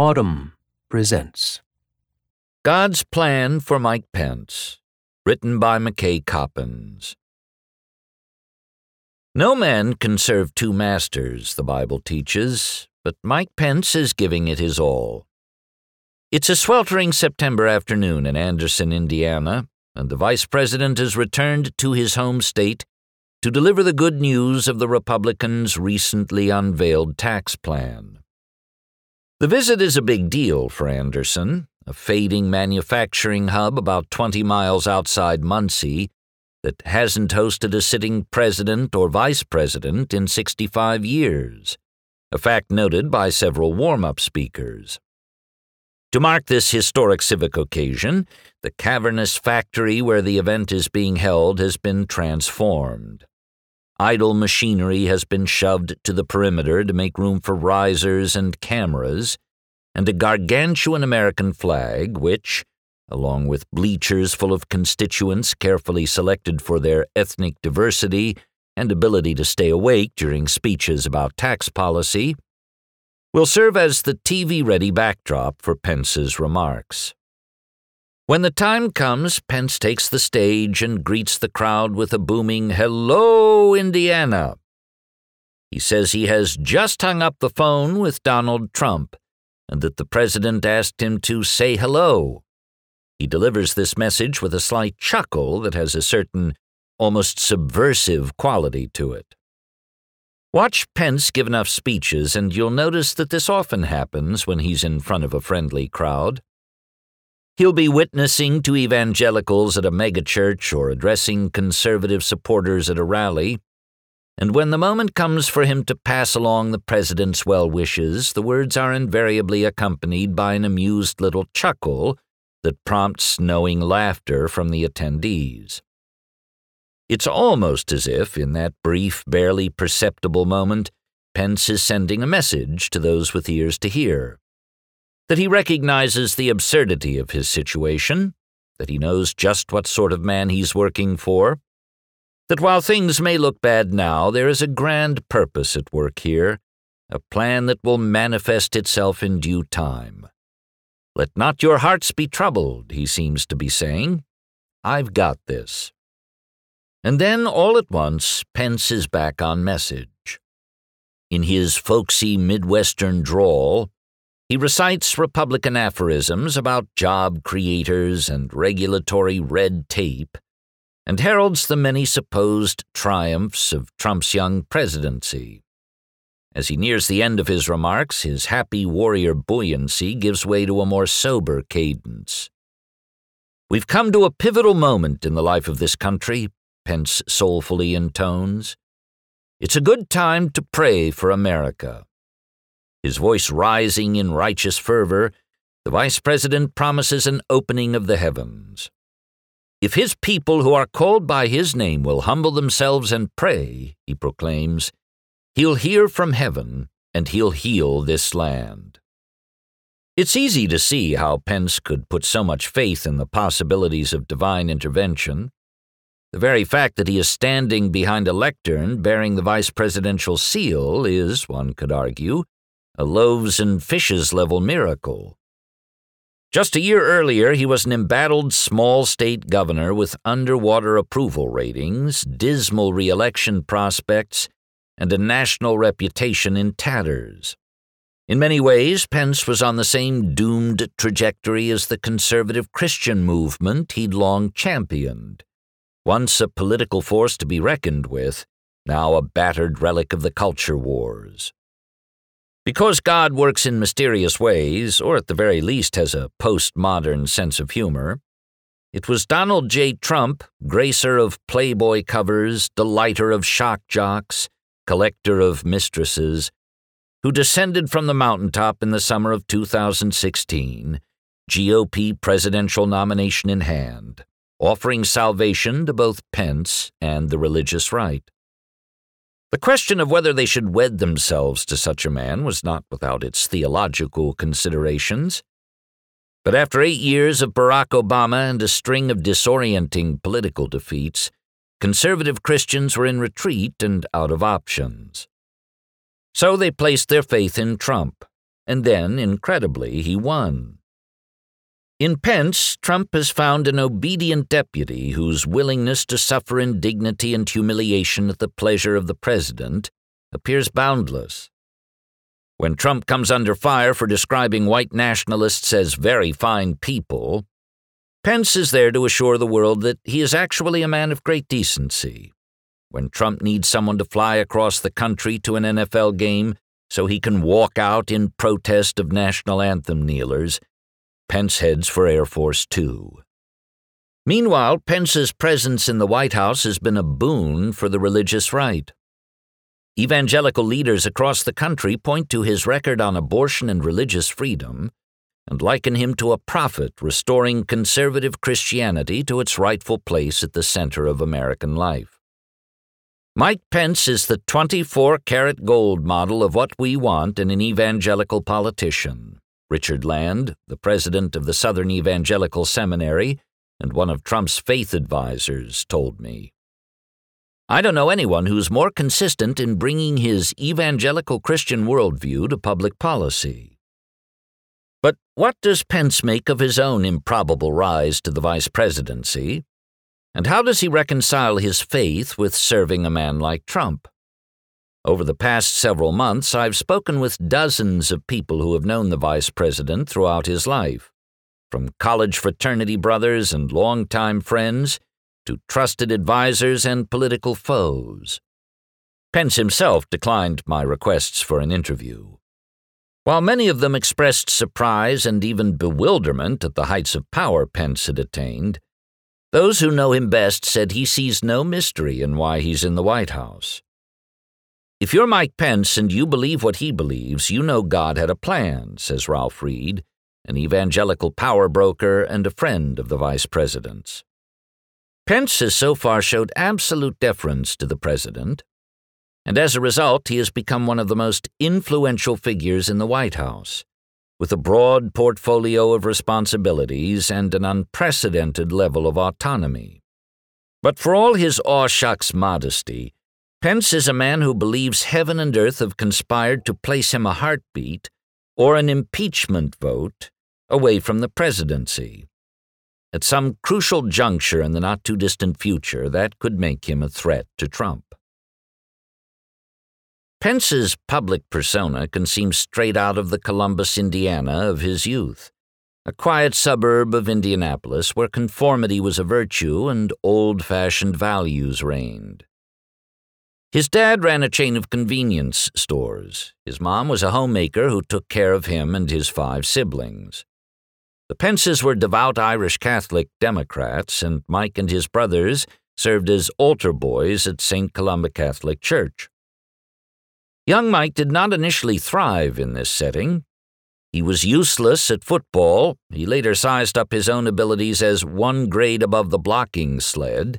Audm presents God's Plan for Mike Pence, written by McKay Coppins. No man can serve two masters, the Bible teaches, but Mike Pence is giving it his all. It's a sweltering September afternoon in Anderson, Indiana, and the vice president has returned to his home state to deliver the good news of the Republicans' recently unveiled tax plan. The visit is a big deal for Anderson, a fading manufacturing hub about 20 miles outside Muncie that hasn't hosted a sitting president or vice president in 65 years, a fact noted by several warm up speakers. To mark this historic civic occasion, the cavernous factory where the event is being held has been transformed. Idle machinery has been shoved to the perimeter to make room for risers and cameras, and a gargantuan American flag, which, along with bleachers full of constituents carefully selected for their ethnic diversity and ability to stay awake during speeches about tax policy, will serve as the TV ready backdrop for Pence's remarks. When the time comes, Pence takes the stage and greets the crowd with a booming Hello, Indiana. He says he has just hung up the phone with Donald Trump and that the president asked him to say hello. He delivers this message with a slight chuckle that has a certain, almost subversive quality to it. Watch Pence give enough speeches, and you'll notice that this often happens when he's in front of a friendly crowd. He'll be witnessing to evangelicals at a megachurch or addressing conservative supporters at a rally. And when the moment comes for him to pass along the president's well wishes, the words are invariably accompanied by an amused little chuckle that prompts knowing laughter from the attendees. It's almost as if, in that brief, barely perceptible moment, Pence is sending a message to those with ears to hear that he recognizes the absurdity of his situation, that he knows just what sort of man he's working for, that while things may look bad now, there is a grand purpose at work here, a plan that will manifest itself in due time. Let not your hearts be troubled, he seems to be saying. I've got this. And then, all at once, Pence is back on message. In his folksy Midwestern drawl, he recites Republican aphorisms about job creators and regulatory red tape, and heralds the many supposed triumphs of Trump's young presidency. As he nears the end of his remarks, his happy warrior buoyancy gives way to a more sober cadence. We've come to a pivotal moment in the life of this country, Pence soulfully intones. It's a good time to pray for America. His voice rising in righteous fervor, the Vice President promises an opening of the heavens. If his people who are called by his name will humble themselves and pray, he proclaims, he'll hear from heaven and he'll heal this land. It's easy to see how Pence could put so much faith in the possibilities of divine intervention. The very fact that he is standing behind a lectern bearing the vice presidential seal is, one could argue, a loaves and fishes level miracle. Just a year earlier, he was an embattled small state governor with underwater approval ratings, dismal re-election prospects, and a national reputation in tatters. In many ways, Pence was on the same doomed trajectory as the conservative Christian movement he'd long championed. Once a political force to be reckoned with, now a battered relic of the culture wars. Because God works in mysterious ways, or at the very least has a postmodern sense of humor, it was Donald J. Trump, gracer of Playboy covers, delighter of shock jocks, collector of mistresses, who descended from the mountaintop in the summer of 2016, GOP presidential nomination in hand, offering salvation to both Pence and the religious right. The question of whether they should wed themselves to such a man was not without its theological considerations. But after eight years of Barack Obama and a string of disorienting political defeats, conservative Christians were in retreat and out of options. So they placed their faith in Trump, and then, incredibly, he won. In Pence, Trump has found an obedient deputy whose willingness to suffer indignity and humiliation at the pleasure of the president appears boundless. When Trump comes under fire for describing white nationalists as very fine people, Pence is there to assure the world that he is actually a man of great decency. When Trump needs someone to fly across the country to an NFL game so he can walk out in protest of national anthem kneelers, Pence heads for Air Force Two. Meanwhile, Pence's presence in the White House has been a boon for the religious right. Evangelical leaders across the country point to his record on abortion and religious freedom and liken him to a prophet restoring conservative Christianity to its rightful place at the center of American life. Mike Pence is the 24 karat gold model of what we want in an evangelical politician. Richard Land, the president of the Southern Evangelical Seminary and one of Trump's faith advisors, told me. I don't know anyone who's more consistent in bringing his evangelical Christian worldview to public policy. But what does Pence make of his own improbable rise to the vice presidency? And how does he reconcile his faith with serving a man like Trump? Over the past several months, I've spoken with dozens of people who have known the vice president throughout his life, from college fraternity brothers and longtime friends to trusted advisers and political foes. Pence himself declined my requests for an interview. While many of them expressed surprise and even bewilderment at the heights of power Pence had attained, those who know him best said he sees no mystery in why he's in the White House. If you're Mike Pence and you believe what he believes, you know God had a plan, says Ralph Reed, an evangelical power broker and a friend of the vice president's. Pence has so far showed absolute deference to the president, and as a result, he has become one of the most influential figures in the White House, with a broad portfolio of responsibilities and an unprecedented level of autonomy. But for all his aw shucks modesty, Pence is a man who believes heaven and earth have conspired to place him a heartbeat or an impeachment vote away from the presidency. At some crucial juncture in the not too distant future, that could make him a threat to Trump. Pence's public persona can seem straight out of the Columbus, Indiana of his youth, a quiet suburb of Indianapolis where conformity was a virtue and old fashioned values reigned. His dad ran a chain of convenience stores. His mom was a homemaker who took care of him and his five siblings. The Pences were devout Irish Catholic Democrats, and Mike and his brothers served as altar boys at St. Columba Catholic Church. Young Mike did not initially thrive in this setting. He was useless at football. He later sized up his own abilities as one grade above the blocking sled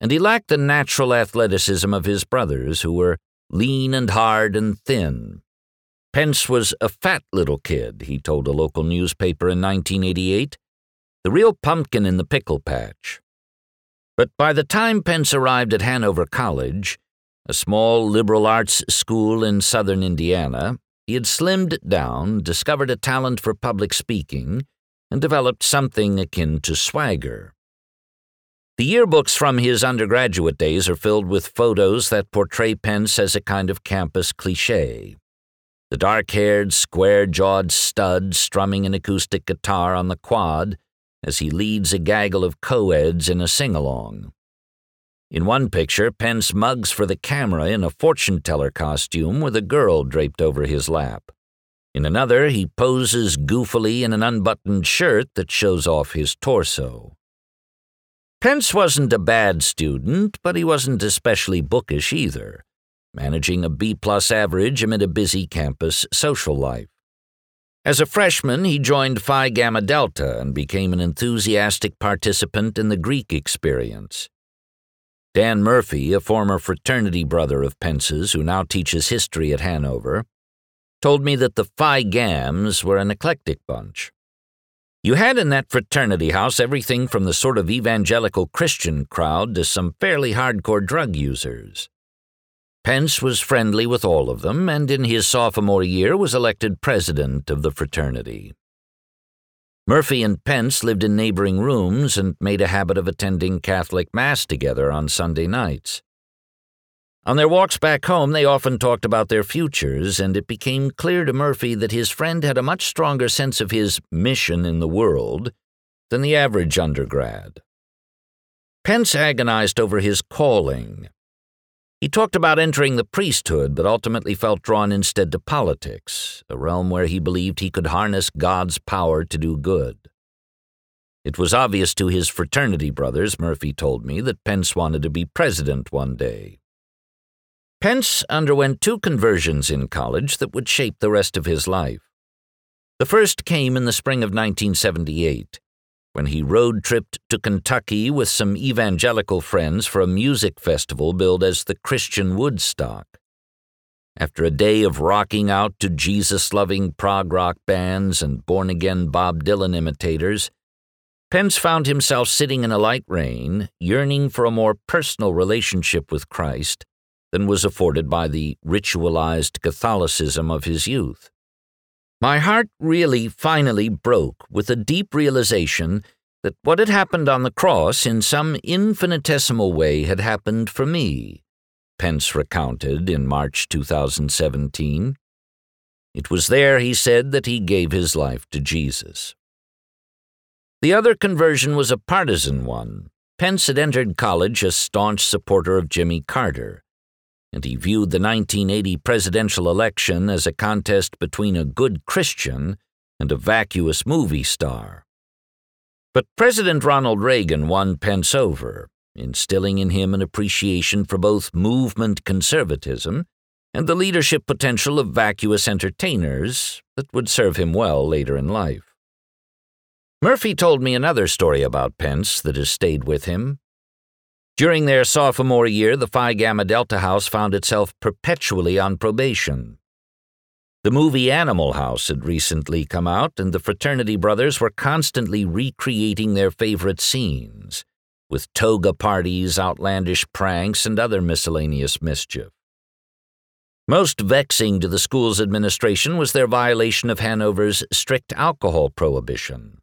and he lacked the natural athleticism of his brothers, who were lean and hard and thin. Pence was a fat little kid, he told a local newspaper in 1988, the real pumpkin in the pickle patch. But by the time Pence arrived at Hanover College, a small liberal arts school in southern Indiana, he had slimmed down, discovered a talent for public speaking, and developed something akin to swagger. The yearbooks from his undergraduate days are filled with photos that portray Pence as a kind of campus cliche. The dark haired, square jawed stud strumming an acoustic guitar on the quad as he leads a gaggle of co-eds in a sing along. In one picture, Pence mugs for the camera in a fortune teller costume with a girl draped over his lap. In another, he poses goofily in an unbuttoned shirt that shows off his torso. Pence wasn't a bad student, but he wasn't especially bookish either, managing a B plus average amid a busy campus social life. As a freshman, he joined Phi Gamma Delta and became an enthusiastic participant in the Greek experience. Dan Murphy, a former fraternity brother of Pence's who now teaches history at Hanover, told me that the Phi Gams were an eclectic bunch. You had in that fraternity house everything from the sort of evangelical Christian crowd to some fairly hardcore drug users. Pence was friendly with all of them, and in his sophomore year was elected president of the fraternity. Murphy and Pence lived in neighboring rooms and made a habit of attending Catholic Mass together on Sunday nights. On their walks back home, they often talked about their futures, and it became clear to Murphy that his friend had a much stronger sense of his mission in the world than the average undergrad. Pence agonized over his calling. He talked about entering the priesthood, but ultimately felt drawn instead to politics, a realm where he believed he could harness God's power to do good. It was obvious to his fraternity brothers, Murphy told me, that Pence wanted to be president one day. Pence underwent two conversions in college that would shape the rest of his life. The first came in the spring of 1978, when he road tripped to Kentucky with some evangelical friends for a music festival billed as the Christian Woodstock. After a day of rocking out to Jesus loving prog rock bands and born again Bob Dylan imitators, Pence found himself sitting in a light rain, yearning for a more personal relationship with Christ than was afforded by the ritualized Catholicism of his youth. My heart really finally broke with a deep realization that what had happened on the cross in some infinitesimal way had happened for me, Pence recounted in March 2017. It was there, he said, that he gave his life to Jesus. The other conversion was a partisan one. Pence had entered college a staunch supporter of Jimmy Carter and he viewed the 1980 presidential election as a contest between a good Christian and a vacuous movie star. But President Ronald Reagan won Pence over, instilling in him an appreciation for both movement conservatism and the leadership potential of vacuous entertainers that would serve him well later in life. Murphy told me another story about Pence that has stayed with him during their sophomore year, the Phi Gamma Delta House found itself perpetually on probation. The movie Animal House had recently come out, and the fraternity brothers were constantly recreating their favorite scenes, with toga parties, outlandish pranks, and other miscellaneous mischief. Most vexing to the school's administration was their violation of Hanover's strict alcohol prohibition.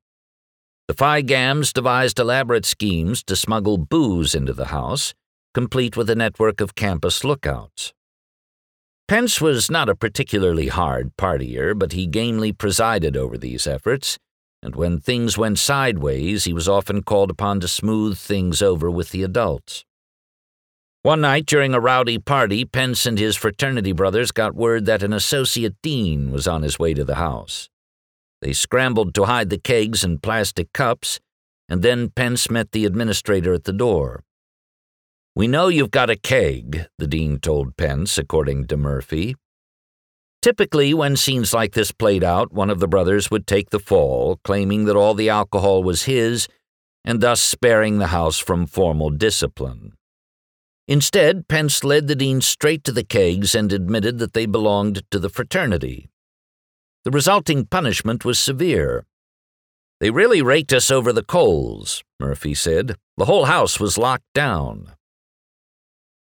The Phi Gams devised elaborate schemes to smuggle booze into the house, complete with a network of campus lookouts. Pence was not a particularly hard partier, but he gamely presided over these efforts, and when things went sideways, he was often called upon to smooth things over with the adults. One night during a rowdy party, Pence and his fraternity brothers got word that an associate dean was on his way to the house. They scrambled to hide the kegs and plastic cups, and then Pence met the administrator at the door. We know you've got a keg, the dean told Pence, according to Murphy. Typically, when scenes like this played out, one of the brothers would take the fall, claiming that all the alcohol was his, and thus sparing the house from formal discipline. Instead, Pence led the dean straight to the kegs and admitted that they belonged to the fraternity. The resulting punishment was severe. They really raked us over the coals, Murphy said. The whole house was locked down.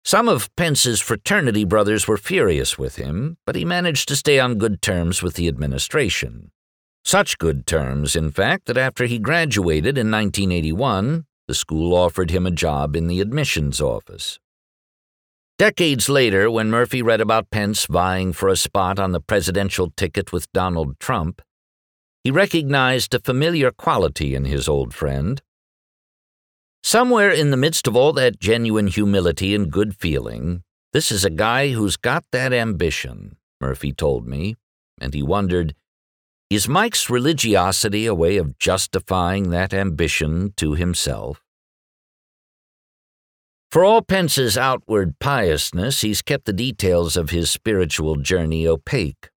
Some of Pence's fraternity brothers were furious with him, but he managed to stay on good terms with the administration. Such good terms, in fact, that after he graduated in 1981, the school offered him a job in the admissions office. Decades later, when Murphy read about Pence vying for a spot on the presidential ticket with Donald Trump, he recognized a familiar quality in his old friend. Somewhere in the midst of all that genuine humility and good feeling, this is a guy who's got that ambition, Murphy told me, and he wondered is Mike's religiosity a way of justifying that ambition to himself? For all Pence's outward piousness, he's kept the details of his spiritual journey opaque.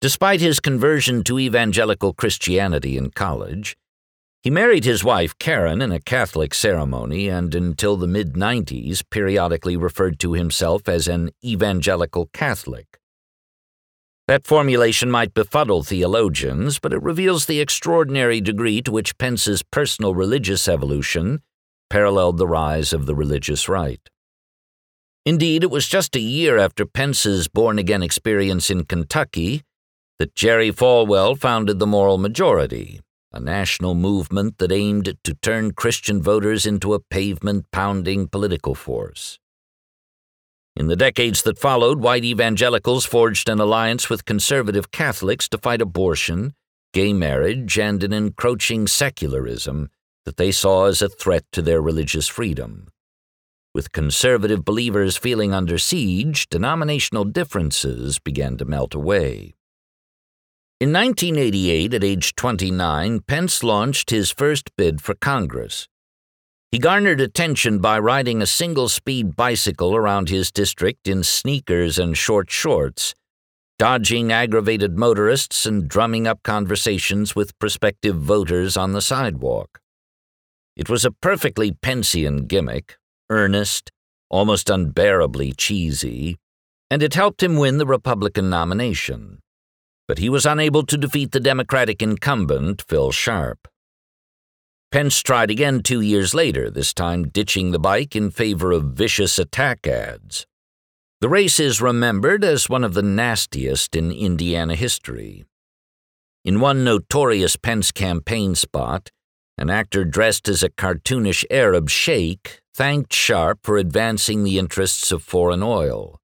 Despite his conversion to evangelical Christianity in college, he married his wife Karen in a Catholic ceremony and until the mid 90s periodically referred to himself as an evangelical Catholic. That formulation might befuddle theologians, but it reveals the extraordinary degree to which Pence's personal religious evolution paralleled the rise of the religious right. Indeed, it was just a year after Pence's born again experience in Kentucky that Jerry Falwell founded the Moral Majority, a national movement that aimed to turn Christian voters into a pavement pounding political force. In the decades that followed, white evangelicals forged an alliance with conservative Catholics to fight abortion, gay marriage, and an encroaching secularism that they saw as a threat to their religious freedom. With conservative believers feeling under siege, denominational differences began to melt away. In 1988, at age 29, Pence launched his first bid for Congress. He garnered attention by riding a single speed bicycle around his district in sneakers and short shorts, dodging aggravated motorists and drumming up conversations with prospective voters on the sidewalk. It was a perfectly Pencean gimmick, earnest, almost unbearably cheesy, and it helped him win the Republican nomination. But he was unable to defeat the Democratic incumbent, Phil Sharp. Pence tried again two years later, this time ditching the bike in favor of vicious attack ads. The race is remembered as one of the nastiest in Indiana history. In one notorious Pence campaign spot, an actor dressed as a cartoonish Arab sheikh thanked Sharp for advancing the interests of foreign oil.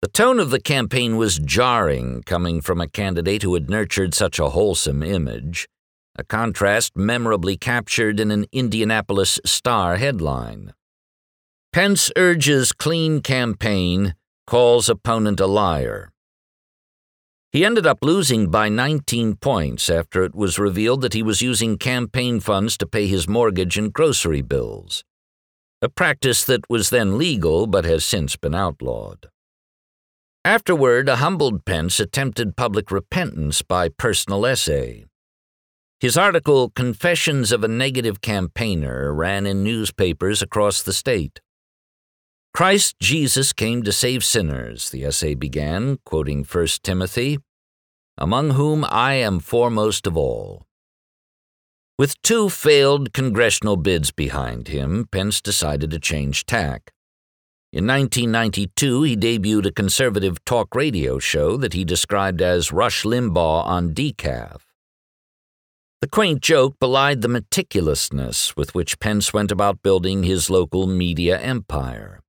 The tone of the campaign was jarring, coming from a candidate who had nurtured such a wholesome image, a contrast memorably captured in an Indianapolis Star headline. Pence urges clean campaign, calls opponent a liar. He ended up losing by 19 points after it was revealed that he was using campaign funds to pay his mortgage and grocery bills, a practice that was then legal but has since been outlawed. Afterward, a humbled Pence attempted public repentance by personal essay. His article, Confessions of a Negative Campaigner, ran in newspapers across the state. Christ Jesus came to save sinners, the essay began, quoting 1 Timothy, among whom I am foremost of all. With two failed congressional bids behind him, Pence decided to change tack. In 1992, he debuted a conservative talk radio show that he described as Rush Limbaugh on decaf. The quaint joke belied the meticulousness with which Pence went about building his local media empire.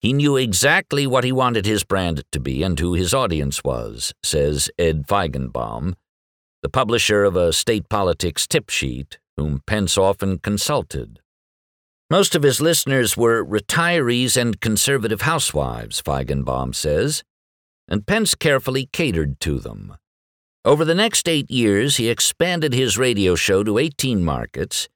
He knew exactly what he wanted his brand to be and who his audience was, says Ed Feigenbaum, the publisher of a state politics tip sheet, whom Pence often consulted. Most of his listeners were retirees and conservative housewives, Feigenbaum says, and Pence carefully catered to them. Over the next eight years, he expanded his radio show to 18 markets,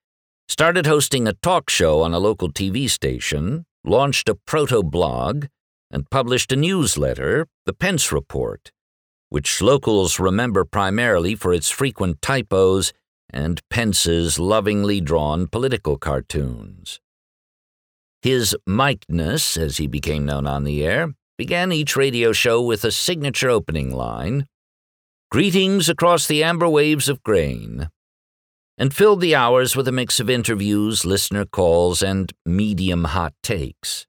started hosting a talk show on a local TV station, launched a proto blog, and published a newsletter, The Pence Report, which locals remember primarily for its frequent typos and Pence's lovingly drawn political cartoons. His Mikeness, as he became known on the air, began each radio show with a signature opening line Greetings across the amber waves of grain and filled the hours with a mix of interviews, listener calls, and medium hot takes.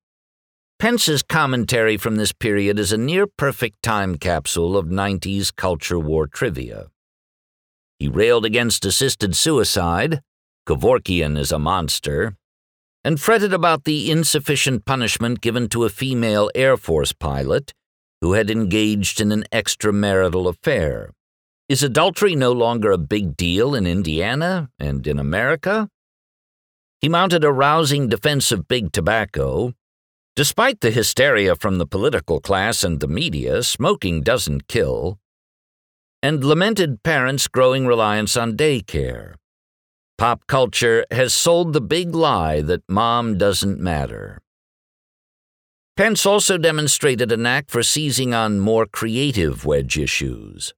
Pence's commentary from this period is a near perfect time capsule of 90s culture war trivia. He railed against assisted suicide, Kevorkian is a monster, and fretted about the insufficient punishment given to a female Air Force pilot who had engaged in an extramarital affair. Is adultery no longer a big deal in Indiana and in America? He mounted a rousing defense of big tobacco. Despite the hysteria from the political class and the media, smoking doesn't kill. And lamented parents' growing reliance on daycare. Pop culture has sold the big lie that mom doesn't matter. Pence also demonstrated a knack for seizing on more creative wedge issues.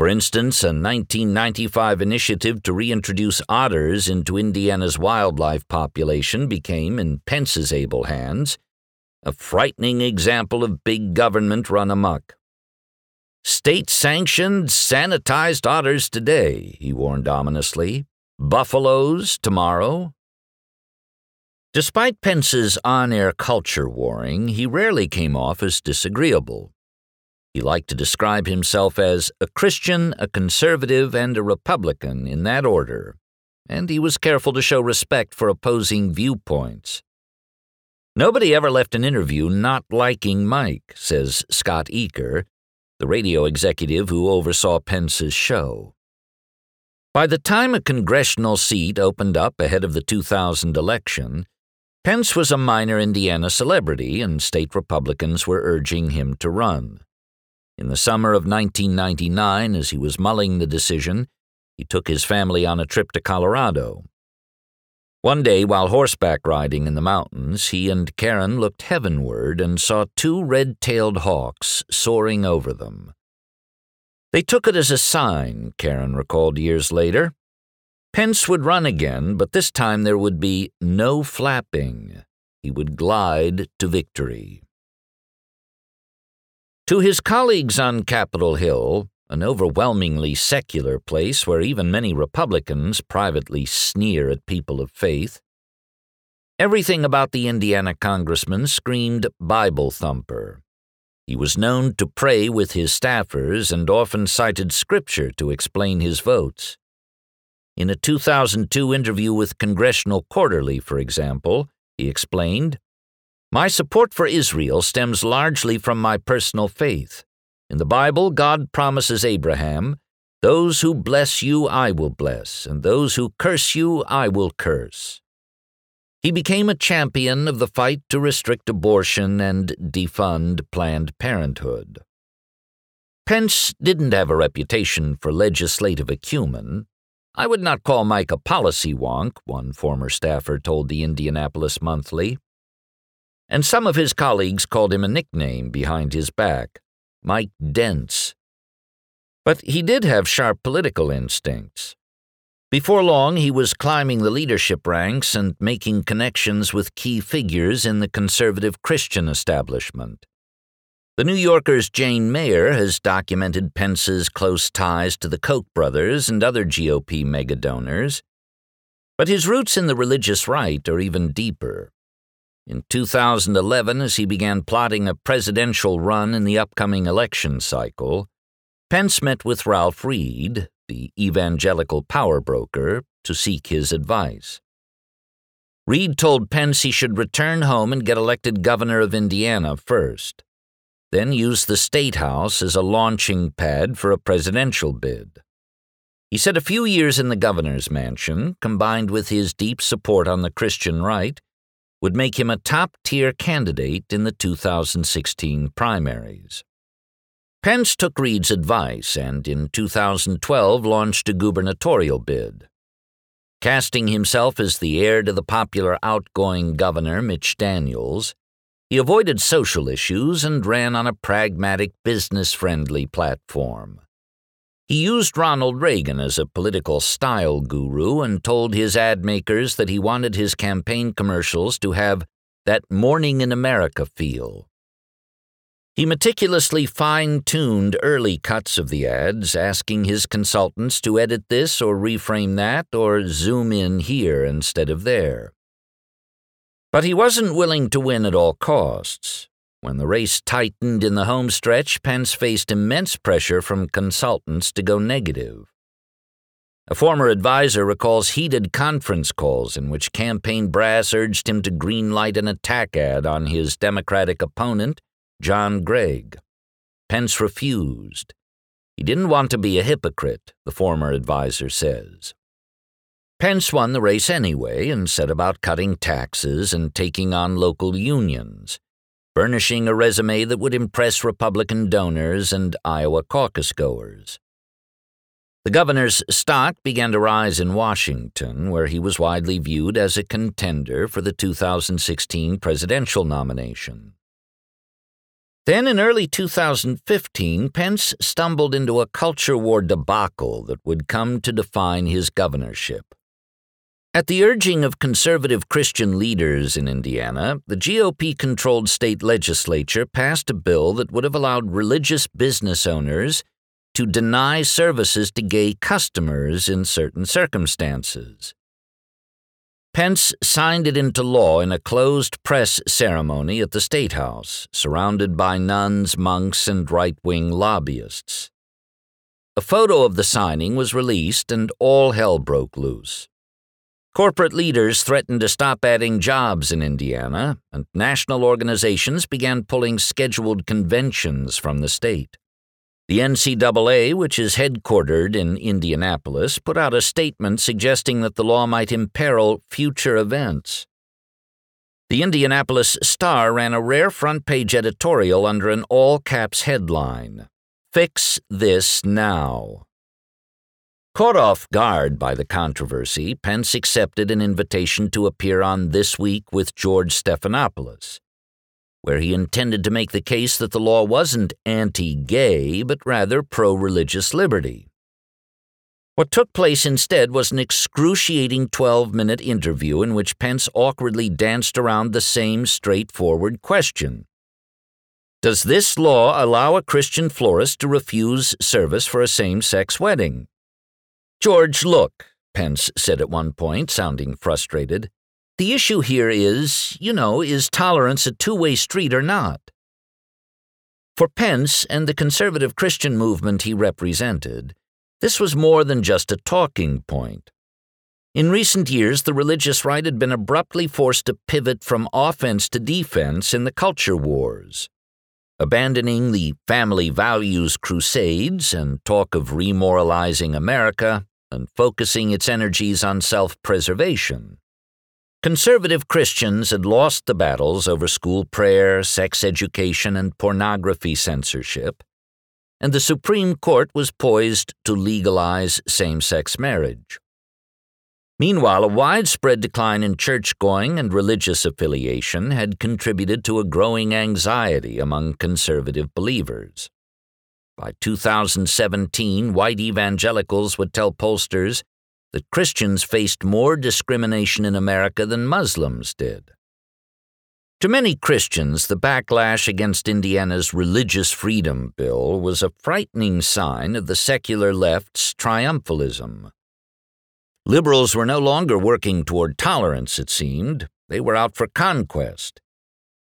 For instance, a 1995 initiative to reintroduce otters into Indiana's wildlife population became, in Pence's able hands, a frightening example of big government run amuck. State sanctioned, sanitized otters today, he warned ominously. Buffaloes tomorrow. Despite Pence's on air culture warring, he rarely came off as disagreeable. He liked to describe himself as a Christian, a conservative, and a Republican in that order, and he was careful to show respect for opposing viewpoints. Nobody ever left an interview not liking Mike, says Scott Eaker, the radio executive who oversaw Pence's show. By the time a congressional seat opened up ahead of the 2000 election, Pence was a minor Indiana celebrity, and state Republicans were urging him to run. In the summer of 1999, as he was mulling the decision, he took his family on a trip to Colorado. One day, while horseback riding in the mountains, he and Karen looked heavenward and saw two red tailed hawks soaring over them. They took it as a sign, Karen recalled years later. Pence would run again, but this time there would be no flapping. He would glide to victory. To his colleagues on Capitol Hill, an overwhelmingly secular place where even many Republicans privately sneer at people of faith, everything about the Indiana congressman screamed Bible thumper. He was known to pray with his staffers and often cited scripture to explain his votes. In a 2002 interview with Congressional Quarterly, for example, he explained My support for Israel stems largely from my personal faith. In the Bible, God promises Abraham, Those who bless you I will bless, and those who curse you I will curse. He became a champion of the fight to restrict abortion and defund Planned Parenthood. Pence didn't have a reputation for legislative acumen, I would not call Mike a policy wonk, one former staffer told the Indianapolis Monthly. And some of his colleagues called him a nickname behind his back Mike Dense. But he did have sharp political instincts. Before long, he was climbing the leadership ranks and making connections with key figures in the conservative Christian establishment. The New Yorker's Jane Mayer has documented Pence's close ties to the Koch brothers and other GOP megadonors. But his roots in the religious right are even deeper. In 2011, as he began plotting a presidential run in the upcoming election cycle, Pence met with Ralph Reed, the evangelical power broker, to seek his advice. Reed told Pence he should return home and get elected governor of Indiana first then use the State House as a launching pad for a presidential bid. He said a few years in the governor's mansion, combined with his deep support on the Christian right, would make him a top tier candidate in the 2016 primaries. Pence took Reed's advice and in 2012 launched a gubernatorial bid. Casting himself as the heir to the popular outgoing governor Mitch Daniels, he avoided social issues and ran on a pragmatic, business friendly platform. He used Ronald Reagan as a political style guru and told his ad makers that he wanted his campaign commercials to have that Morning in America feel. He meticulously fine tuned early cuts of the ads, asking his consultants to edit this or reframe that or zoom in here instead of there. But he wasn't willing to win at all costs. When the race tightened in the home stretch, Pence faced immense pressure from consultants to go negative. A former advisor recalls heated conference calls in which campaign brass urged him to greenlight an attack ad on his Democratic opponent, John Gregg. Pence refused. He didn't want to be a hypocrite, the former advisor says. Pence won the race anyway and set about cutting taxes and taking on local unions, furnishing a resume that would impress Republican donors and Iowa caucus goers. The governor's stock began to rise in Washington, where he was widely viewed as a contender for the 2016 presidential nomination. Then, in early 2015, Pence stumbled into a culture war debacle that would come to define his governorship. At the urging of conservative Christian leaders in Indiana, the GOP controlled state legislature passed a bill that would have allowed religious business owners to deny services to gay customers in certain circumstances. Pence signed it into law in a closed press ceremony at the State House, surrounded by nuns, monks, and right wing lobbyists. A photo of the signing was released, and all hell broke loose. Corporate leaders threatened to stop adding jobs in Indiana, and national organizations began pulling scheduled conventions from the state. The NCAA, which is headquartered in Indianapolis, put out a statement suggesting that the law might imperil future events. The Indianapolis Star ran a rare front page editorial under an all caps headline Fix This Now. Caught off guard by the controversy, Pence accepted an invitation to appear on This Week with George Stephanopoulos where he intended to make the case that the law wasn't anti gay, but rather pro religious liberty. What took place instead was an excruciating 12 minute interview in which Pence awkwardly danced around the same straightforward question Does this law allow a Christian florist to refuse service for a same sex wedding? George, look, Pence said at one point, sounding frustrated. The issue here is, you know, is tolerance a two way street or not? For Pence and the conservative Christian movement he represented, this was more than just a talking point. In recent years, the religious right had been abruptly forced to pivot from offense to defense in the culture wars. Abandoning the family values crusades and talk of remoralizing America and focusing its energies on self preservation. Conservative Christians had lost the battles over school prayer, sex education, and pornography censorship, and the Supreme Court was poised to legalize same sex marriage. Meanwhile, a widespread decline in church going and religious affiliation had contributed to a growing anxiety among conservative believers. By 2017, white evangelicals would tell pollsters that Christians faced more discrimination in America than Muslims did. To many Christians, the backlash against Indiana's Religious Freedom Bill was a frightening sign of the secular left's triumphalism. Liberals were no longer working toward tolerance, it seemed, they were out for conquest.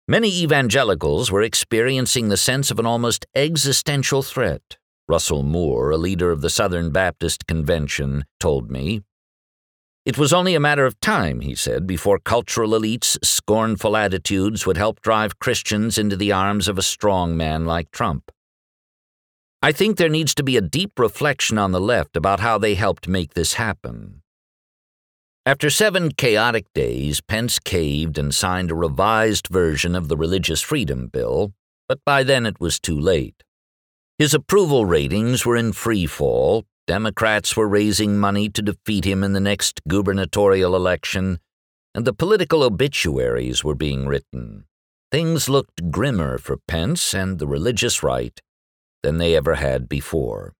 Many evangelicals were experiencing the sense of an almost existential threat. Russell Moore, a leader of the Southern Baptist Convention, told me. It was only a matter of time, he said, before cultural elites' scornful attitudes would help drive Christians into the arms of a strong man like Trump. I think there needs to be a deep reflection on the left about how they helped make this happen. After seven chaotic days, Pence caved and signed a revised version of the Religious Freedom Bill, but by then it was too late. His approval ratings were in free fall. Democrats were raising money to defeat him in the next gubernatorial election, and the political obituaries were being written. Things looked grimmer for Pence and the religious right than they ever had before.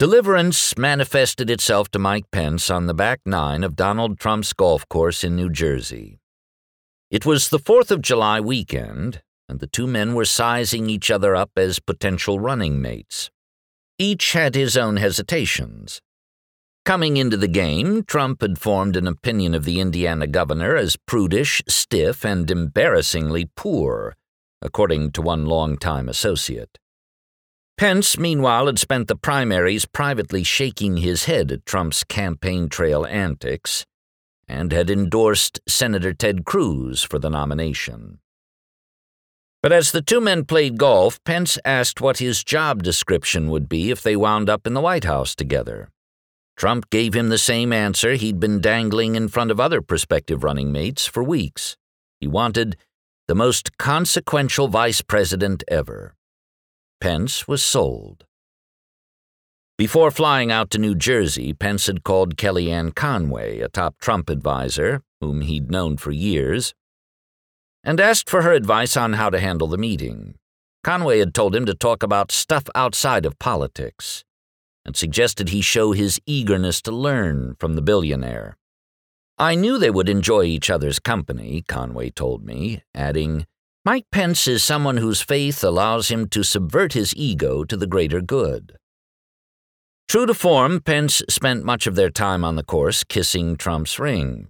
Deliverance manifested itself to Mike Pence on the back nine of Donald Trump's golf course in New Jersey. It was the 4th of July weekend, and the two men were sizing each other up as potential running mates. Each had his own hesitations. Coming into the game, Trump had formed an opinion of the Indiana governor as prudish, stiff, and embarrassingly poor, according to one longtime associate. Pence, meanwhile, had spent the primaries privately shaking his head at Trump's campaign trail antics and had endorsed Senator Ted Cruz for the nomination. But as the two men played golf, Pence asked what his job description would be if they wound up in the White House together. Trump gave him the same answer he'd been dangling in front of other prospective running mates for weeks. He wanted the most consequential vice president ever. Pence was sold. Before flying out to New Jersey, Pence had called Kellyanne Conway, a top Trump advisor, whom he'd known for years, and asked for her advice on how to handle the meeting. Conway had told him to talk about stuff outside of politics and suggested he show his eagerness to learn from the billionaire. I knew they would enjoy each other's company, Conway told me, adding, Mike Pence is someone whose faith allows him to subvert his ego to the greater good. True to form, Pence spent much of their time on the course kissing Trump's ring.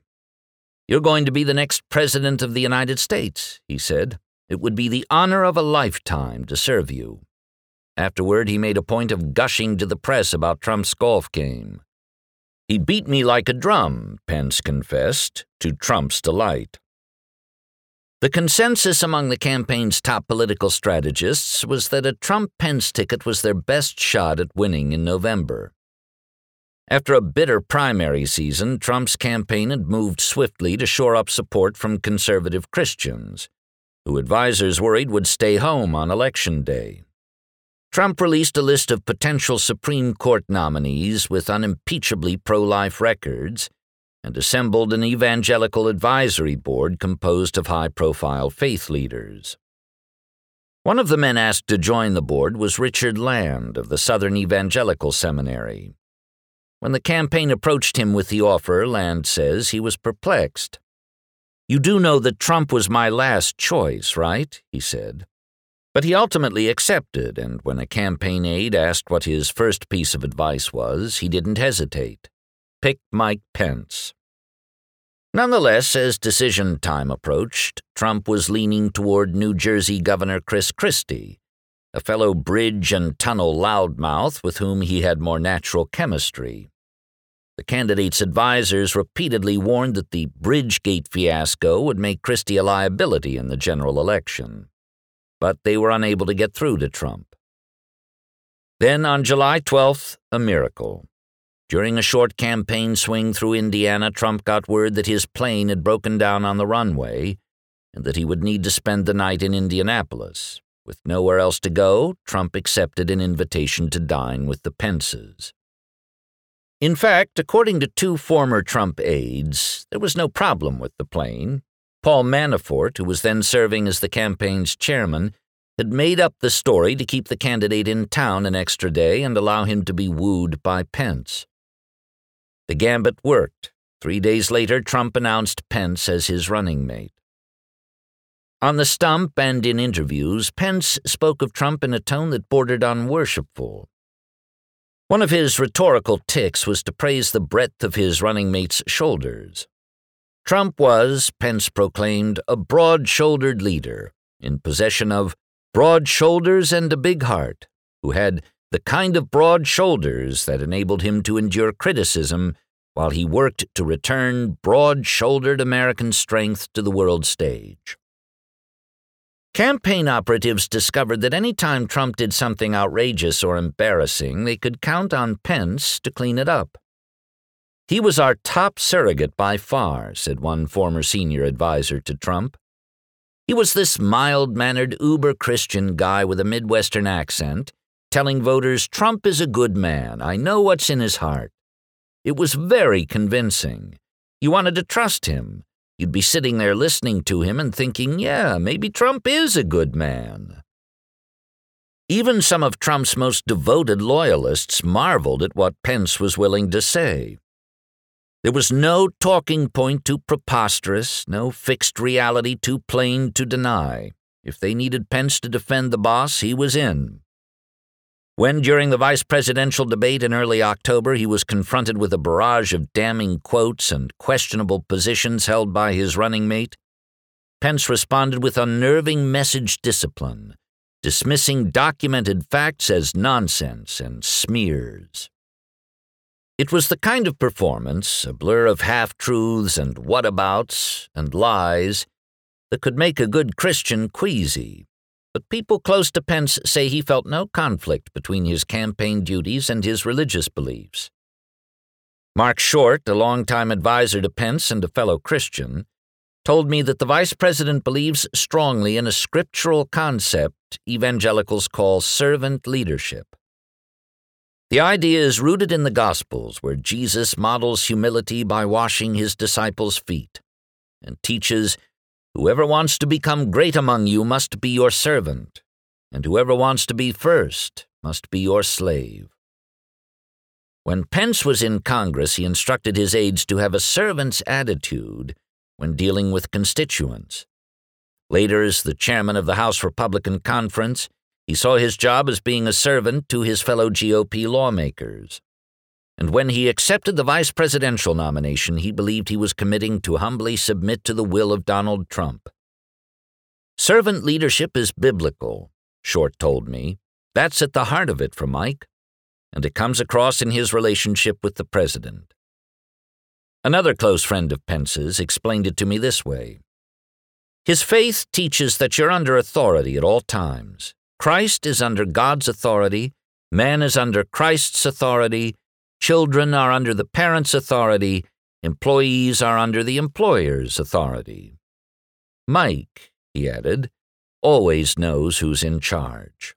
You're going to be the next President of the United States, he said. It would be the honor of a lifetime to serve you. Afterward, he made a point of gushing to the press about Trump's golf game. He beat me like a drum, Pence confessed, to Trump's delight. The consensus among the campaign's top political strategists was that a Trump Pence ticket was their best shot at winning in November. After a bitter primary season, Trump's campaign had moved swiftly to shore up support from conservative Christians, who advisers worried would stay home on Election Day. Trump released a list of potential Supreme Court nominees with unimpeachably pro life records and assembled an evangelical advisory board composed of high profile faith leaders. One of the men asked to join the board was Richard Land of the Southern Evangelical Seminary. When the campaign approached him with the offer, Land says he was perplexed. You do know that Trump was my last choice, right? he said. But he ultimately accepted, and when a campaign aide asked what his first piece of advice was, he didn't hesitate pick Mike Pence. Nonetheless, as decision time approached, Trump was leaning toward New Jersey Governor Chris Christie, a fellow bridge and tunnel loudmouth with whom he had more natural chemistry. The candidate's advisers repeatedly warned that the Bridgegate fiasco would make Christie a liability in the general election. But they were unable to get through to Trump. Then, on July 12th, a miracle. During a short campaign swing through Indiana, Trump got word that his plane had broken down on the runway and that he would need to spend the night in Indianapolis. With nowhere else to go, Trump accepted an invitation to dine with the Pences. In fact, according to two former Trump aides, there was no problem with the plane. Paul Manafort, who was then serving as the campaign's chairman, had made up the story to keep the candidate in town an extra day and allow him to be wooed by Pence. The gambit worked. Three days later, Trump announced Pence as his running mate. On the stump and in interviews, Pence spoke of Trump in a tone that bordered on worshipful. One of his rhetorical tics was to praise the breadth of his running mate's shoulders. Trump was, Pence proclaimed, a broad shouldered leader, in possession of broad shoulders and a big heart, who had the kind of broad shoulders that enabled him to endure criticism while he worked to return broad shouldered American strength to the world stage. Campaign operatives discovered that any time Trump did something outrageous or embarrassing, they could count on Pence to clean it up. He was our top surrogate by far, said one former senior adviser to Trump. He was this mild mannered, uber Christian guy with a Midwestern accent telling voters Trump is a good man. I know what's in his heart. It was very convincing. You wanted to trust him. You'd be sitting there listening to him and thinking, yeah, maybe Trump is a good man. Even some of Trump's most devoted loyalists marveled at what Pence was willing to say. There was no talking point too preposterous, no fixed reality too plain to deny. If they needed Pence to defend the boss, he was in. When, during the vice presidential debate in early October, he was confronted with a barrage of damning quotes and questionable positions held by his running mate, Pence responded with unnerving message discipline, dismissing documented facts as nonsense and smears. It was the kind of performance, a blur of half truths and whatabouts and lies, that could make a good Christian queasy but people close to Pence say he felt no conflict between his campaign duties and his religious beliefs. Marc Short, a longtime advisor to Pence and a fellow Christian, told me that the vice president believes strongly in a scriptural concept evangelicals call servant leadership. The idea is rooted in the Gospels, where Jesus models humility by washing his disciples' feet and teaches Whoever wants to become great among you must be your servant, and whoever wants to be first must be your slave. When Pence was in Congress, he instructed his aides to have a servant's attitude when dealing with constituents. Later, as the chairman of the House Republican Conference, he saw his job as being a servant to his fellow GOP lawmakers. And when he accepted the vice presidential nomination, he believed he was committing to humbly submit to the will of Donald Trump. Servant leadership is biblical, Short told me. That's at the heart of it for Mike, and it comes across in his relationship with the president. Another close friend of Pence's explained it to me this way His faith teaches that you're under authority at all times. Christ is under God's authority, man is under Christ's authority, children are under the parent's authority, employees are under the employer's authority. Mike, he added, always knows who's in charge.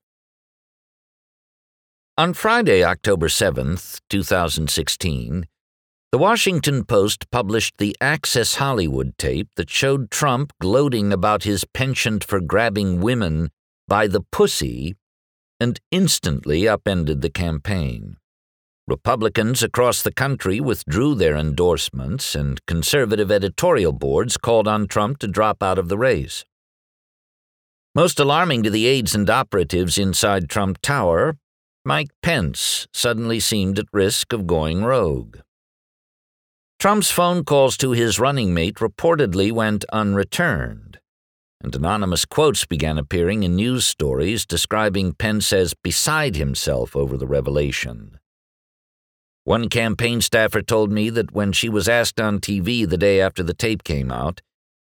On Friday, October 7th, 2016, the Washington Post published the Access Hollywood tape that showed Trump gloating about his penchant for grabbing women by the pussy and instantly upended the campaign. Republicans across the country withdrew their endorsements, and conservative editorial boards called on Trump to drop out of the race. Most alarming to the aides and operatives inside Trump Tower, Mike Pence suddenly seemed at risk of going rogue. Trump's phone calls to his running mate reportedly went unreturned, and anonymous quotes began appearing in news stories describing Pence as beside himself over the revelation. One campaign staffer told me that when she was asked on TV the day after the tape came out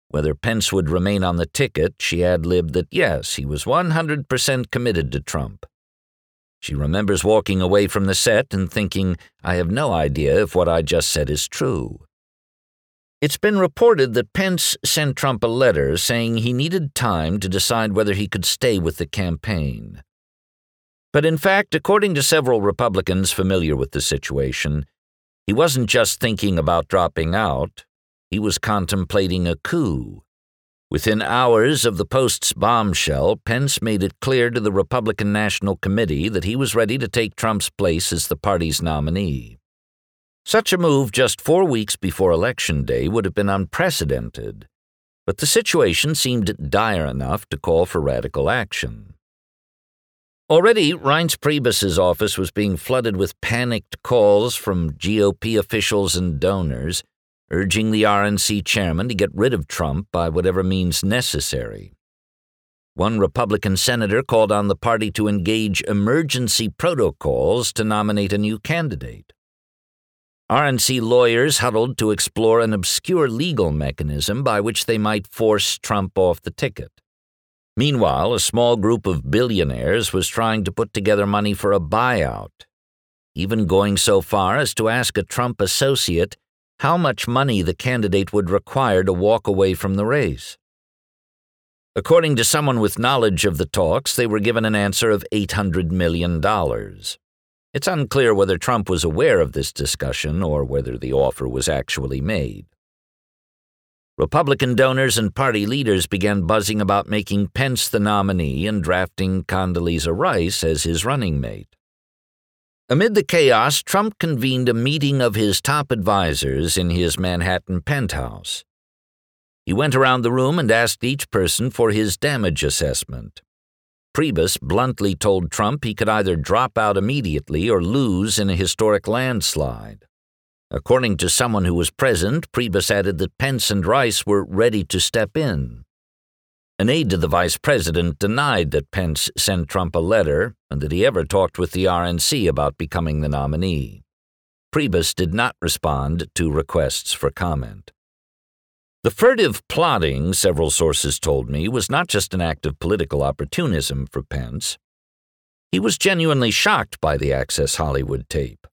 whether Pence would remain on the ticket, she ad libbed that yes, he was 100% committed to Trump. She remembers walking away from the set and thinking, I have no idea if what I just said is true. It's been reported that Pence sent Trump a letter saying he needed time to decide whether he could stay with the campaign. But in fact, according to several Republicans familiar with the situation, he wasn't just thinking about dropping out, he was contemplating a coup. Within hours of the Post's bombshell, Pence made it clear to the Republican National Committee that he was ready to take Trump's place as the party's nominee. Such a move just four weeks before Election Day would have been unprecedented, but the situation seemed dire enough to call for radical action. Already, Reince Priebus's office was being flooded with panicked calls from GOP officials and donors urging the RNC chairman to get rid of Trump by whatever means necessary. One Republican senator called on the party to engage emergency protocols to nominate a new candidate. RNC lawyers huddled to explore an obscure legal mechanism by which they might force Trump off the ticket. Meanwhile, a small group of billionaires was trying to put together money for a buyout, even going so far as to ask a Trump associate how much money the candidate would require to walk away from the race. According to someone with knowledge of the talks, they were given an answer of $800 million. It's unclear whether Trump was aware of this discussion or whether the offer was actually made. Republican donors and party leaders began buzzing about making Pence the nominee and drafting Condoleezza Rice as his running mate. Amid the chaos, Trump convened a meeting of his top advisers in his Manhattan penthouse. He went around the room and asked each person for his damage assessment. Priebus bluntly told Trump he could either drop out immediately or lose in a historic landslide. According to someone who was present, Priebus added that Pence and Rice were ready to step in. An aide to the vice president denied that Pence sent Trump a letter and that he ever talked with the RNC about becoming the nominee. Priebus did not respond to requests for comment. The furtive plotting, several sources told me, was not just an act of political opportunism for Pence. He was genuinely shocked by the Access Hollywood tape.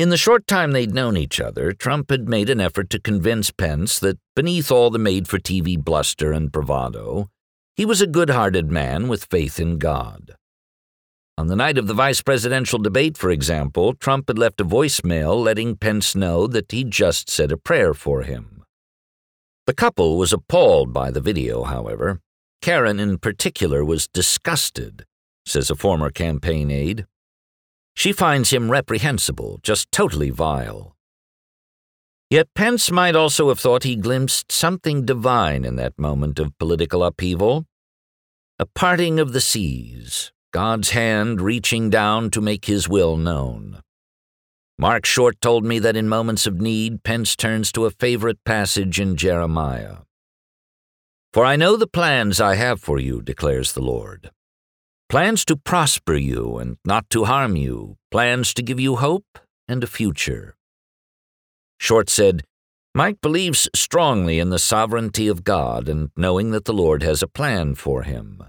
In the short time they'd known each other, Trump had made an effort to convince Pence that beneath all the made for TV bluster and bravado, he was a good hearted man with faith in God. On the night of the vice presidential debate, for example, Trump had left a voicemail letting Pence know that he'd just said a prayer for him. The couple was appalled by the video, however. Karen, in particular, was disgusted, says a former campaign aide. She finds him reprehensible, just totally vile. Yet Pence might also have thought he glimpsed something divine in that moment of political upheaval. A parting of the seas, God's hand reaching down to make his will known. Marc Short told me that in moments of need, Pence turns to a favorite passage in Jeremiah. For I know the plans I have for you, declares the Lord. Plans to prosper you and not to harm you, plans to give you hope and a future. Short said, Mike believes strongly in the sovereignty of God and knowing that the Lord has a plan for him.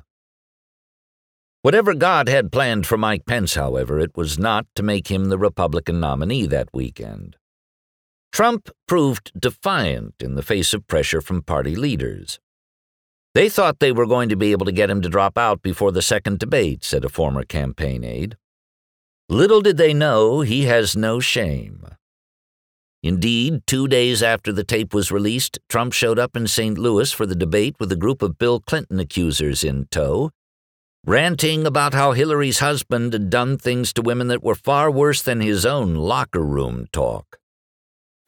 Whatever God had planned for Mike Pence, however, it was not to make him the Republican nominee that weekend. Trump proved defiant in the face of pressure from party leaders. They thought they were going to be able to get him to drop out before the second debate, said a former campaign aide. Little did they know he has no shame. Indeed, two days after the tape was released, Trump showed up in St. Louis for the debate with a group of Bill Clinton accusers in tow, ranting about how Hillary's husband had done things to women that were far worse than his own locker room talk.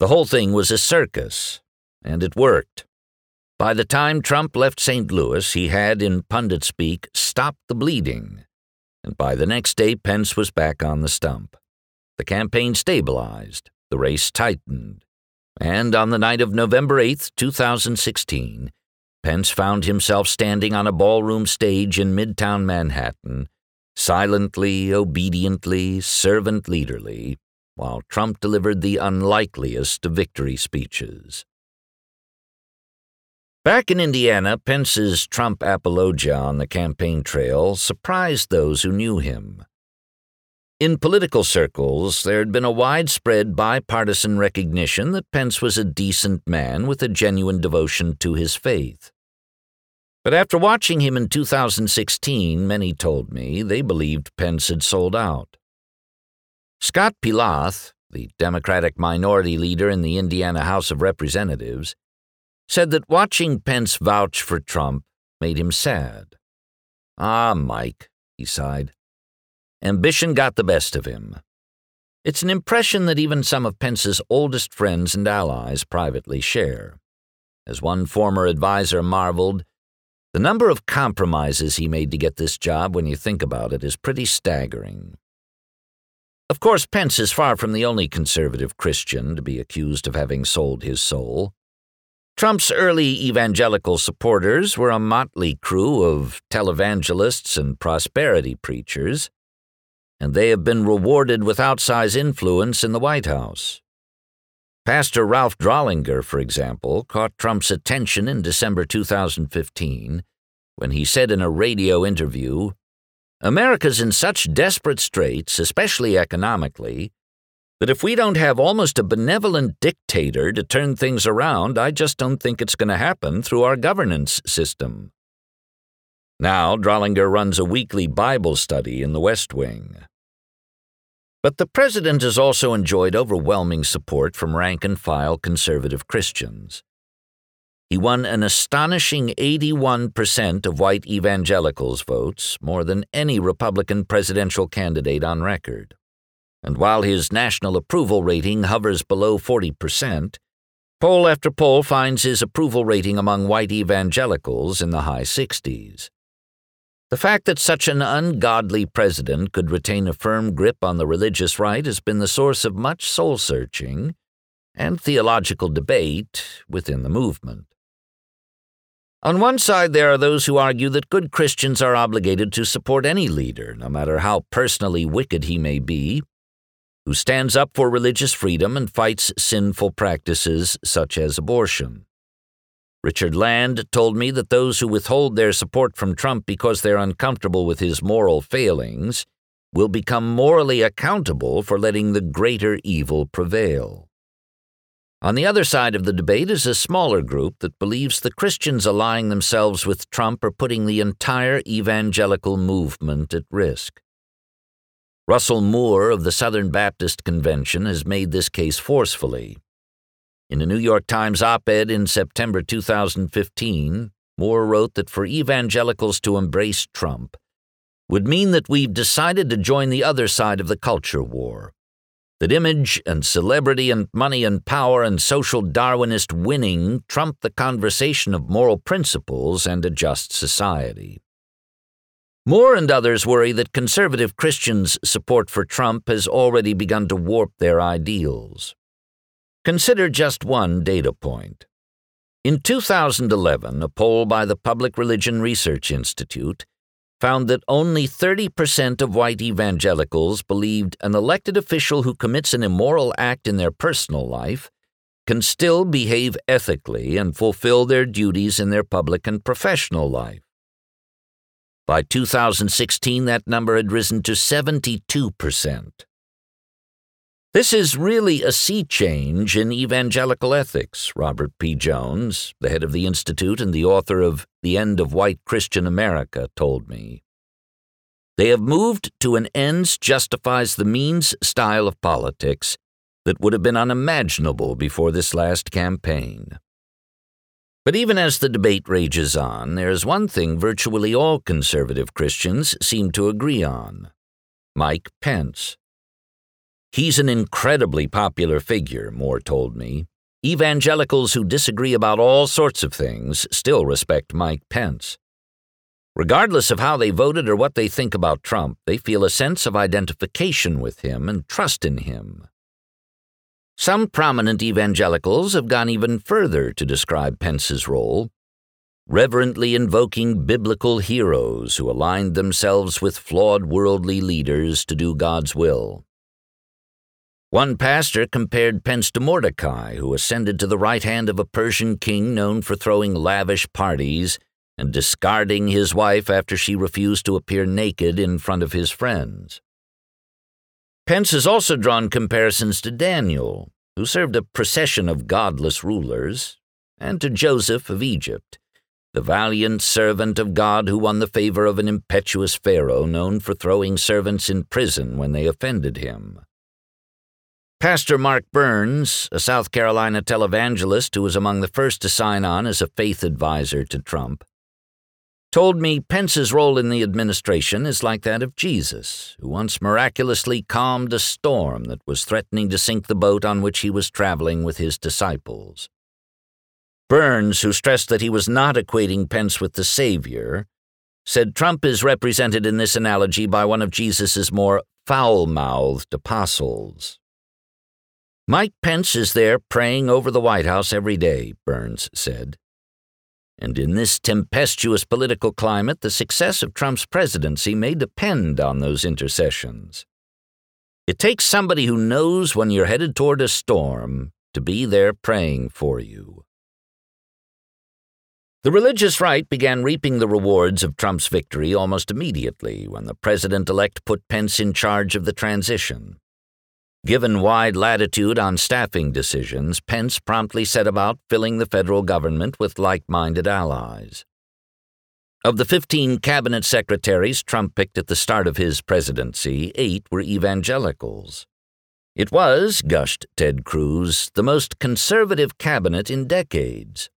The whole thing was a circus, and it worked. By the time Trump left St. Louis, he had, in pundit speak, stopped the bleeding, and by the next day, Pence was back on the stump. The campaign stabilized, the race tightened, and on the night of November 8, 2016, Pence found himself standing on a ballroom stage in midtown Manhattan, silently, obediently, servant leaderly, while Trump delivered the unlikeliest of victory speeches. Back in Indiana, Pence's Trump apologia on the campaign trail surprised those who knew him. In political circles, there had been a widespread bipartisan recognition that Pence was a decent man with a genuine devotion to his faith. But after watching him in 2016, many told me they believed Pence had sold out. Scott Pelath, the Democratic minority leader in the Indiana House of Representatives, said that watching Pence vouch for Trump made him sad. Ah, Mike, he sighed. Ambition got the best of him. It's an impression that even some of Pence's oldest friends and allies privately share. As one former adviser marveled, the number of compromises he made to get this job, when you think about it, is pretty staggering. Of course, Pence is far from the only conservative Christian to be accused of having sold his soul. Trump's early evangelical supporters were a motley crew of televangelists and prosperity preachers, and they have been rewarded with outsized influence in the White House. Pastor Ralph Drollinger, for example, caught Trump's attention in December 2015 when he said in a radio interview, America's in such desperate straits, especially economically, that if we don't have almost a benevolent dictator to turn things around, I just don't think it's going to happen through our governance system. Now, Drollinger runs a weekly Bible study in the West Wing. But the president has also enjoyed overwhelming support from rank and file conservative Christians. He won an astonishing 81% of white evangelicals' votes, more than any Republican presidential candidate on record. And while his national approval rating hovers below 40%, poll after poll finds his approval rating among white evangelicals in the high 60s. The fact that such an ungodly president could retain a firm grip on the religious right has been the source of much soul searching and theological debate within the movement. On one side, there are those who argue that good Christians are obligated to support any leader, no matter how personally wicked he may be, who stands up for religious freedom and fights sinful practices such as abortion. Richard Land told me that those who withhold their support from Trump because they're uncomfortable with his moral failings will become morally accountable for letting the greater evil prevail. On the other side of the debate is a smaller group that believes the Christians allying themselves with Trump are putting the entire evangelical movement at risk. Russell Moore of the Southern Baptist Convention has made this case forcefully. In a New York Times op ed in September 2015, Moore wrote that for evangelicals to embrace Trump would mean that we've decided to join the other side of the culture war. That image and celebrity and money and power and social Darwinist winning trump the conversation of moral principles and a just society. Moore and others worry that conservative Christians' support for Trump has already begun to warp their ideals. Consider just one data point. In 2011, a poll by the Public Religion Research Institute found that only 30% of white evangelicals believed an elected official who commits an immoral act in their personal life can still behave ethically and fulfill their duties in their public and professional life. By 2016, that number had risen to 72%. This is really a sea change in evangelical ethics, Robert P. Jones, the head of the Institute and the author of The End of White Christian America, told me. They have moved to an ends justifies the means style of politics that would have been unimaginable before this last campaign. But even as the debate rages on, there is one thing virtually all conservative Christians seem to agree on Mike Pence. He's an incredibly popular figure, Moore told me. Evangelicals who disagree about all sorts of things still respect Mike Pence. Regardless of how they voted or what they think about Trump, they feel a sense of identification with him and trust in him. Some prominent evangelicals have gone even further to describe Pence's role, reverently invoking biblical heroes who aligned themselves with flawed worldly leaders to do God's will. One pastor compared Pence to Mordecai, who ascended to the right hand of a Persian king known for throwing lavish parties and discarding his wife after she refused to appear naked in front of his friends. Pence has also drawn comparisons to Daniel, who served a procession of godless rulers, and to Joseph of Egypt, the valiant servant of God who won the favor of an impetuous Pharaoh known for throwing servants in prison when they offended him. Pastor Mark Burns, a South Carolina televangelist who was among the first to sign on as a faith advisor to Trump, told me Pence's role in the administration is like that of Jesus, who once miraculously calmed a storm that was threatening to sink the boat on which he was traveling with his disciples. Burns, who stressed that he was not equating Pence with the Savior, said Trump is represented in this analogy by one of Jesus' more foul mouthed apostles. Mike Pence is there praying over the White House every day, Burns said. And in this tempestuous political climate, the success of Trump's presidency may depend on those intercessions. It takes somebody who knows when you're headed toward a storm to be there praying for you. The religious right began reaping the rewards of Trump's victory almost immediately when the president elect put Pence in charge of the transition. Given wide latitude on staffing decisions, Pence promptly set about filling the federal government with like minded allies. Of the 15 cabinet secretaries Trump picked at the start of his presidency, eight were evangelicals. It was, gushed Ted Cruz, the most conservative cabinet in decades.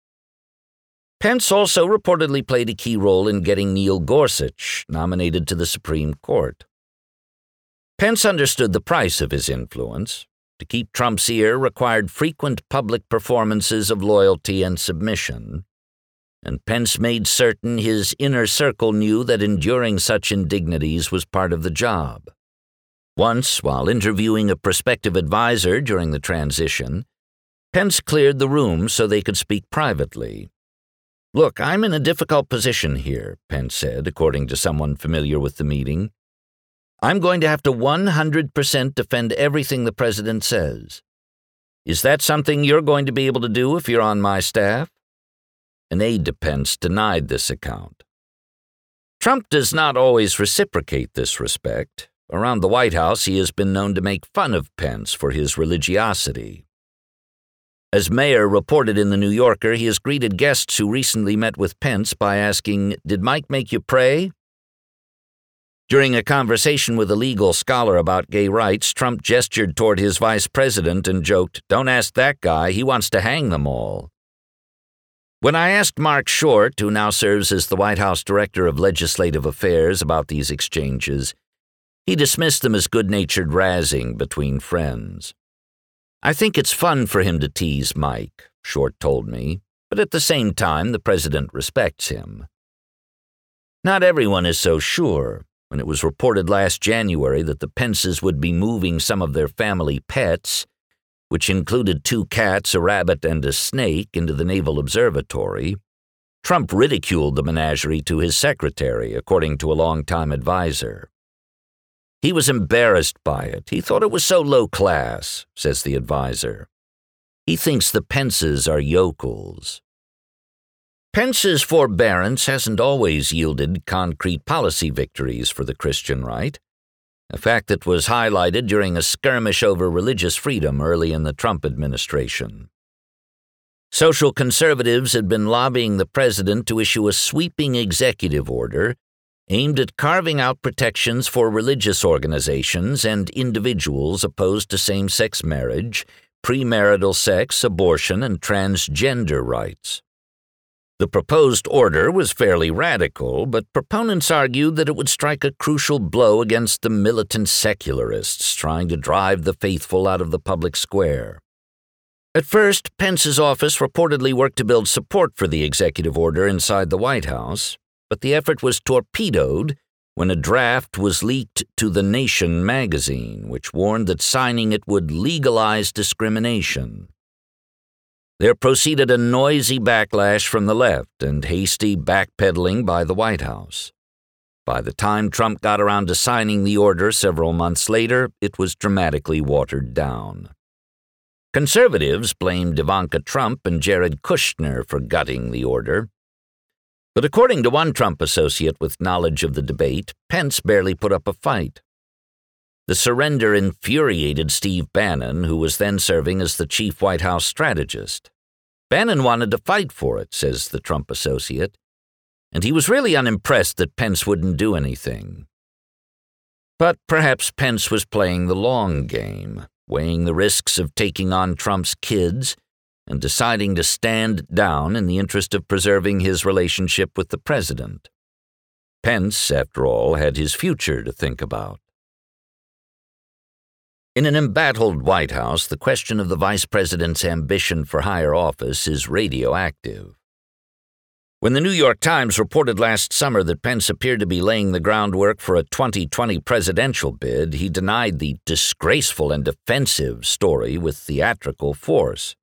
Pence also reportedly played a key role in getting Neil Gorsuch nominated to the Supreme Court. Pence understood the price of his influence. To keep Trump's ear required frequent public performances of loyalty and submission, and Pence made certain his inner circle knew that enduring such indignities was part of the job. Once, while interviewing a prospective advisor during the transition, Pence cleared the room so they could speak privately. Look, I'm in a difficult position here, Pence said, according to someone familiar with the meeting. I'm going to have to 100% defend everything the president says. Is that something you're going to be able to do if you're on my staff? An aide to Pence denied this account. Trump does not always reciprocate this respect. Around the White House, he has been known to make fun of Pence for his religiosity. As Mayer reported in The New Yorker, he has greeted guests who recently met with Pence by asking, Did Mike make you pray? During a conversation with a legal scholar about gay rights, Trump gestured toward his vice president and joked, Don't ask that guy, he wants to hang them all. When I asked Marc Short, who now serves as the White House Director of Legislative Affairs, about these exchanges, he dismissed them as good natured razzing between friends. I think it's fun for him to tease Mike, Short told me, but at the same time, the president respects him. Not everyone is so sure. When it was reported last January that the Pences would be moving some of their family pets, which included two cats, a rabbit, and a snake, into the Naval Observatory, Trump ridiculed the menagerie to his secretary, according to a longtime adviser. He was embarrassed by it. He thought it was so low class, says the adviser. He thinks the Pences are yokels. Pence's forbearance hasn't always yielded concrete policy victories for the Christian right, a fact that was highlighted during a skirmish over religious freedom early in the Trump administration. Social conservatives had been lobbying the president to issue a sweeping executive order aimed at carving out protections for religious organizations and individuals opposed to same sex marriage, premarital sex, abortion, and transgender rights. The proposed order was fairly radical, but proponents argued that it would strike a crucial blow against the militant secularists trying to drive the faithful out of the public square. At first, Pence's office reportedly worked to build support for the executive order inside the White House, but the effort was torpedoed when a draft was leaked to The Nation magazine, which warned that signing it would legalize discrimination. There proceeded a noisy backlash from the left and hasty backpedaling by the White House. By the time Trump got around to signing the order several months later, it was dramatically watered down. Conservatives blamed Ivanka Trump and Jared Kushner for gutting the order. But according to one Trump associate with knowledge of the debate, Pence barely put up a fight. The surrender infuriated Steve Bannon, who was then serving as the chief White House strategist. Bannon wanted to fight for it, says the Trump associate, and he was really unimpressed that Pence wouldn't do anything. But perhaps Pence was playing the long game, weighing the risks of taking on Trump's kids and deciding to stand down in the interest of preserving his relationship with the president. Pence, after all, had his future to think about. In an embattled White House, the question of the vice president's ambition for higher office is radioactive. When the New York Times reported last summer that Pence appeared to be laying the groundwork for a 2020 presidential bid, he denied the disgraceful and offensive story with theatrical force.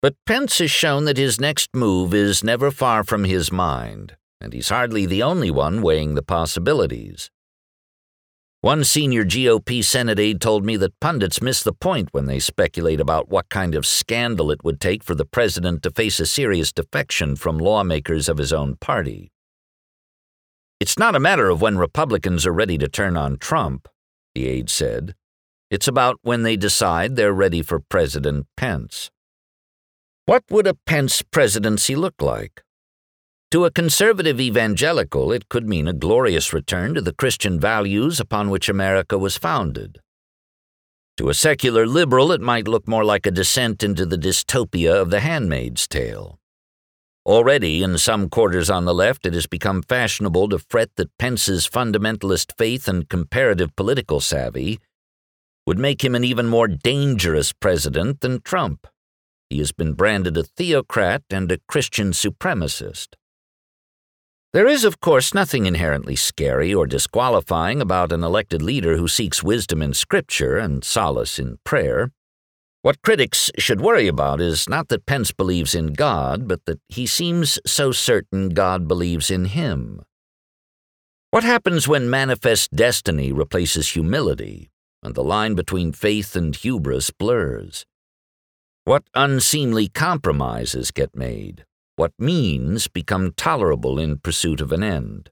But Pence has shown that his next move is never far from his mind, and he's hardly the only one weighing the possibilities. One senior GOP Senate aide told me that pundits miss the point when they speculate about what kind of scandal it would take for the president to face a serious defection from lawmakers of his own party. It's not a matter of when Republicans are ready to turn on Trump, the aide said. It's about when they decide they're ready for President Pence. What would a Pence presidency look like? To a conservative evangelical, it could mean a glorious return to the Christian values upon which America was founded. To a secular liberal, it might look more like a descent into the dystopia of The Handmaid's Tale. Already, in some quarters on the left, it has become fashionable to fret that Pence's fundamentalist faith and comparative political savvy would make him an even more dangerous president than Trump. He has been branded a theocrat and a Christian supremacist. There is, of course, nothing inherently scary or disqualifying about an elected leader who seeks wisdom in Scripture and solace in prayer. What critics should worry about is not that Pence believes in God, but that he seems so certain God believes in him. What happens when manifest destiny replaces humility, and the line between faith and hubris blurs? What unseemly compromises get made? What means become tolerable in pursuit of an end.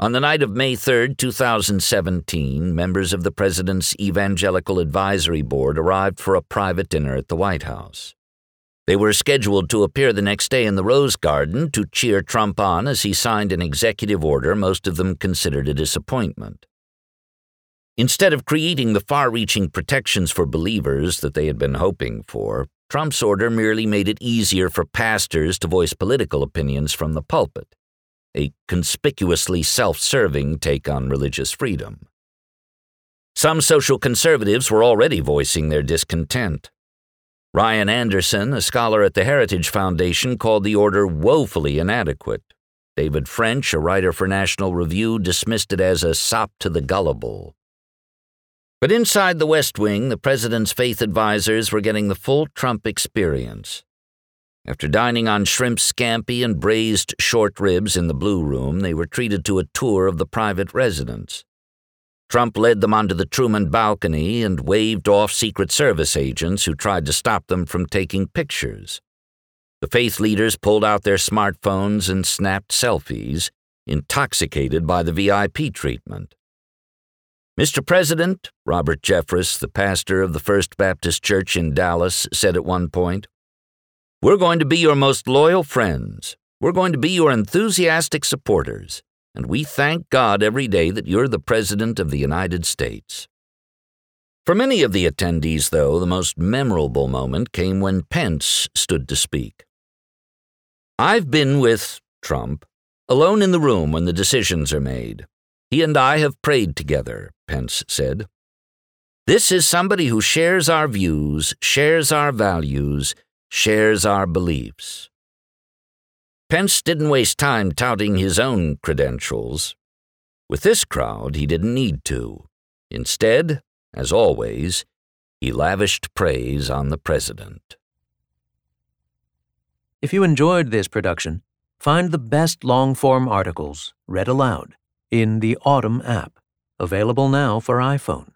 On the night of May 3, 2017, members of the President's Evangelical Advisory Board arrived for a private dinner at the White House. They were scheduled to appear the next day in the Rose Garden to cheer Trump on as he signed an executive order most of them considered a disappointment. Instead of creating the far reaching protections for believers that they had been hoping for, Trump's order merely made it easier for pastors to voice political opinions from the pulpit, a conspicuously self serving take on religious freedom. Some social conservatives were already voicing their discontent. Ryan Anderson, a scholar at the Heritage Foundation, called the order woefully inadequate. David French, a writer for National Review, dismissed it as a sop to the gullible. But inside the West Wing, the president's faith advisors were getting the full Trump experience. After dining on shrimp scampi and braised short ribs in the Blue Room, they were treated to a tour of the private residence. Trump led them onto the Truman balcony and waved off Secret Service agents who tried to stop them from taking pictures. The faith leaders pulled out their smartphones and snapped selfies, intoxicated by the VIP treatment. Mr. President, Robert Jeffress, the pastor of the First Baptist Church in Dallas, said at one point, We're going to be your most loyal friends. We're going to be your enthusiastic supporters and we thank God every day that you're the President of the United States. For many of the attendees, though, the most memorable moment came when Pence stood to speak. I've been with Trump, alone in the room when the decisions are made. He and I have prayed together, Pence said. This is somebody who shares our views, shares our values, shares our beliefs. Pence didn't waste time touting his own credentials. With this crowd, he didn't need to. Instead, as always, he lavished praise on the president. If you enjoyed this production, find the best long form articles read aloud in the Audm app, available now for iPhone.